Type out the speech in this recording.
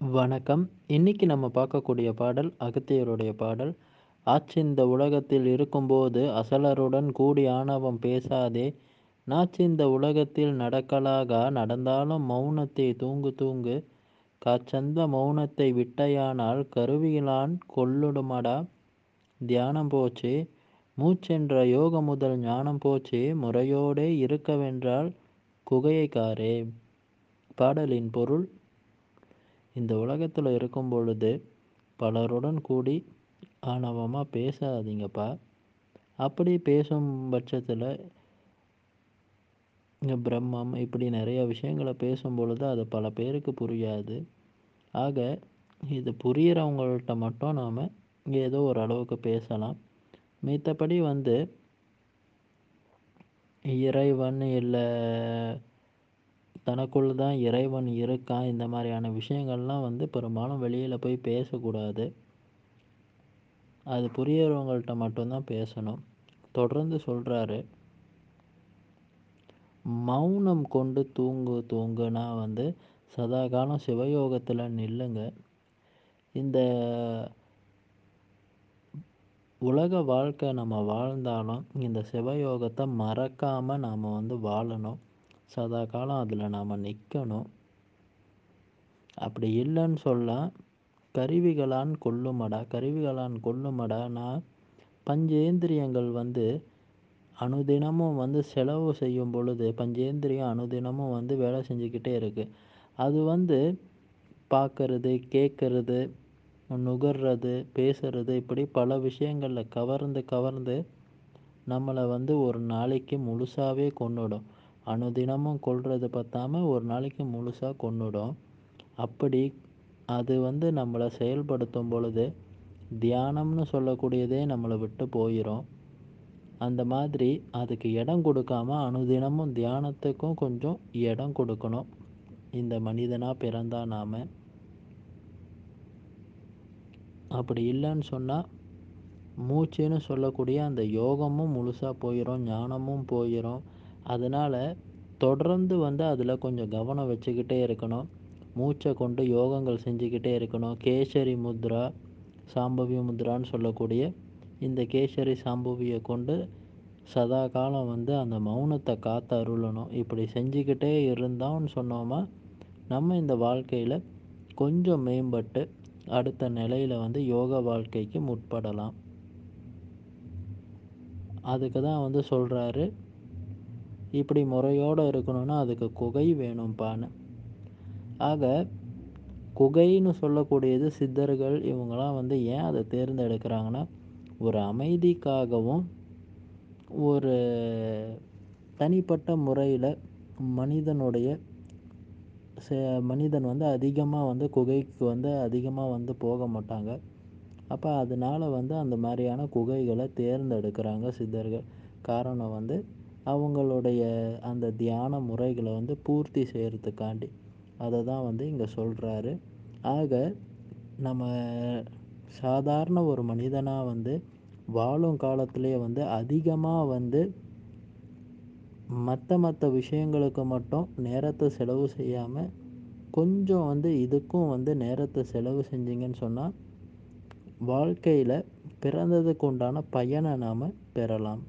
வணக்கம். இன்னைக்கு நம்ம பார்க்கக்கூடிய பாடல் அகத்தியருடைய பாடல். ஆச்சிந்த உலகத்தில் இருக்கும்போது அசலருடன் கூடி ஆணவம் பேசாதே. நாச்சிந்த உலகத்தில் நடக்கலாகா? நடந்தாலும் மௌனத்தை தூங்கு தூங்கு. காச்சந்த மௌனத்தை விட்டையானால் கருவியிலான் கொள்ளுடுமடா? தியானம் போச்சு. மூச்சென்ற யோக முதல் ஞானம் போச்சு. முறையோடே இருக்கவென்றால் குகையைக்காரே பாடலின் பொருள் இந்த உலகத்தில் இருக்கும் பொழுது பலருடன் கூடி ஆணவமாக பேசாதீங்கப்பா. அப்படி பேசும் பட்சத்தில் இங்கே பிரம்மம் இப்படி நிறைய விஷயங்களை பேசும் பொழுது அது பல பேருக்கு புரியாது. ஆக இது புரிகிறவங்கள்ட்ட மட்டும் நாம் ஏதோ ஒரு அளவுக்கு பேசலாம். மித்தபடி வந்து இறைவன் இல்லை தனக்குள்ளே தான் இறைவன் இருக்கான். இந்த மாதிரியான விஷயங்கள்லாம் வந்து பெரும்பாலும் வெளியில் போய் பேசக்கூடாது. அது புரியறவங்கள்ட்ட மட்டும்தான் பேசணும். தொடர்ந்து சொல்கிறாரு மௌனம் கொண்டு தூங்கு தூங்குனா வந்து சதா காலம் சிவயோகத்தில் நில்லுங்க. இந்த உலக வாழ்க்கை நம்ம வாழ்ந்தாலும் இந்த சிவயோகத்தை மறக்காமல் நாம் வந்து வாழணும். சதா காலம் அதில் நாம் நிற்கணும் அப்படி இல்லைன்னு சொல்ல கருவிகளான் கொல்லுமடா கருவிகளான் கொல்லுமடானா பஞ்சேந்திரியங்கள் வந்து அனுதினமும் வந்து செலவு செய்யும் பொழுது பஞ்சேந்திரியம் அனுதினமும் வந்து வேலை செஞ்சுக்கிட்டே இருக்குது அது வந்து பார்க்கறது கேட்கறது நுகர்றது பேசுறது இப்படி பல விஷயங்களில் கவர்ந்து கவர்ந்து நம்மளை வந்து ஒரு நாளைக்கு முழுசாகவே கொண்டுடும் அனுதினமும் கொள்வது பத்தாமல் ஒரு நாளைக்கு முழுசாக கொண்டுடும் அப்படி அது வந்து நம்மளை செயல்படுத்தும் பொழுது தியானம்னு சொல்லக்கூடியதே நம்மளை விட்டு போயிடும் அந்த மாதிரி அதுக்கு இடம் கொடுக்காம அனுதினமும் தியானத்துக்கும் கொஞ்சம் இடம் கொடுக்கணும். இந்த மனிதனாக பிறந்தா நாம். அப்படி இல்லைன்னு சொன்னால் மூச்சுன்னு சொல்லக்கூடிய அந்த யோகமும் முழுசாக போயிடும் ஞானமும் போயிடும் அதனால் தொடர்ந்து வந்து அதில் கொஞ்சம் கவனம் வச்சுக்கிட்டே இருக்கணும். மூச்சை கொண்டு யோகங்கள் செஞ்சுக்கிட்டே இருக்கணும். கேசரி முத்ரா சாம்பவிய முத்ரான்னு சொல்லக்கூடிய இந்த கேசரி சாம்பவியை கொண்டு சதா காலம் வந்து அந்த மௌனத்தை காத்து அருளணும். இப்படி செஞ்சுக்கிட்டே இருந்தோம்னு சொன்னோமா நம்ம இந்த வாழ்க்கையில் கொஞ்சம் மேம்பட்டு அடுத்த நிலையில் வந்து யோக வாழ்க்கைக்கு முற்படலாம். அதுக்கு தான் வந்து சொல்கிறாரு இப்படி முறையோடு இருக்கணும்னா அதுக்கு குகை வேணும்ப்பான்னு ஆக குகைன்னு சொல்லக்கூடியது சித்தர்கள் இவங்களாம் வந்து ஏன் அதை தேர்ந்தெடுக்கிறாங்கன்னா ஒரு அமைதிக்காகவும் ஒரு தனிப்பட்ட முறையில் மனிதனுடைய மனிதன் வந்து அதிகமாக வந்து குகைக்கு வந்து அதிகமாக வந்து போக மாட்டாங்க. அப்போ அதனால் வந்து அந்த மாதிரியான குகைகளை தேர்ந்தெடுக்கிறாங்க சித்தர்கள். காரணம் வந்து அவங்களுடைய அந்த தியான முறைகளை வந்து பூர்த்தி செய்கிறதுக்காண்டி அதை தான் வந்து இங்கே சொல்கிறாரு ஆக நம்ம சாதாரண ஒரு மனிதனாக வந்து வாழும் காலத்திலே வந்து அதிகமாக வந்து மற்ற மற்ற விஷயங்களுக்கு மட்டும் நேரத்தை செலவு செய்யாமல் கொஞ்சம் வந்து இதுக்கும் வந்து நேரத்தை செலவு செஞ்சிங்கன்னு சொன்னால் வாழ்க்கையில் பிறந்ததுக்கு உண்டான பயனை நாம் பெறலாம்.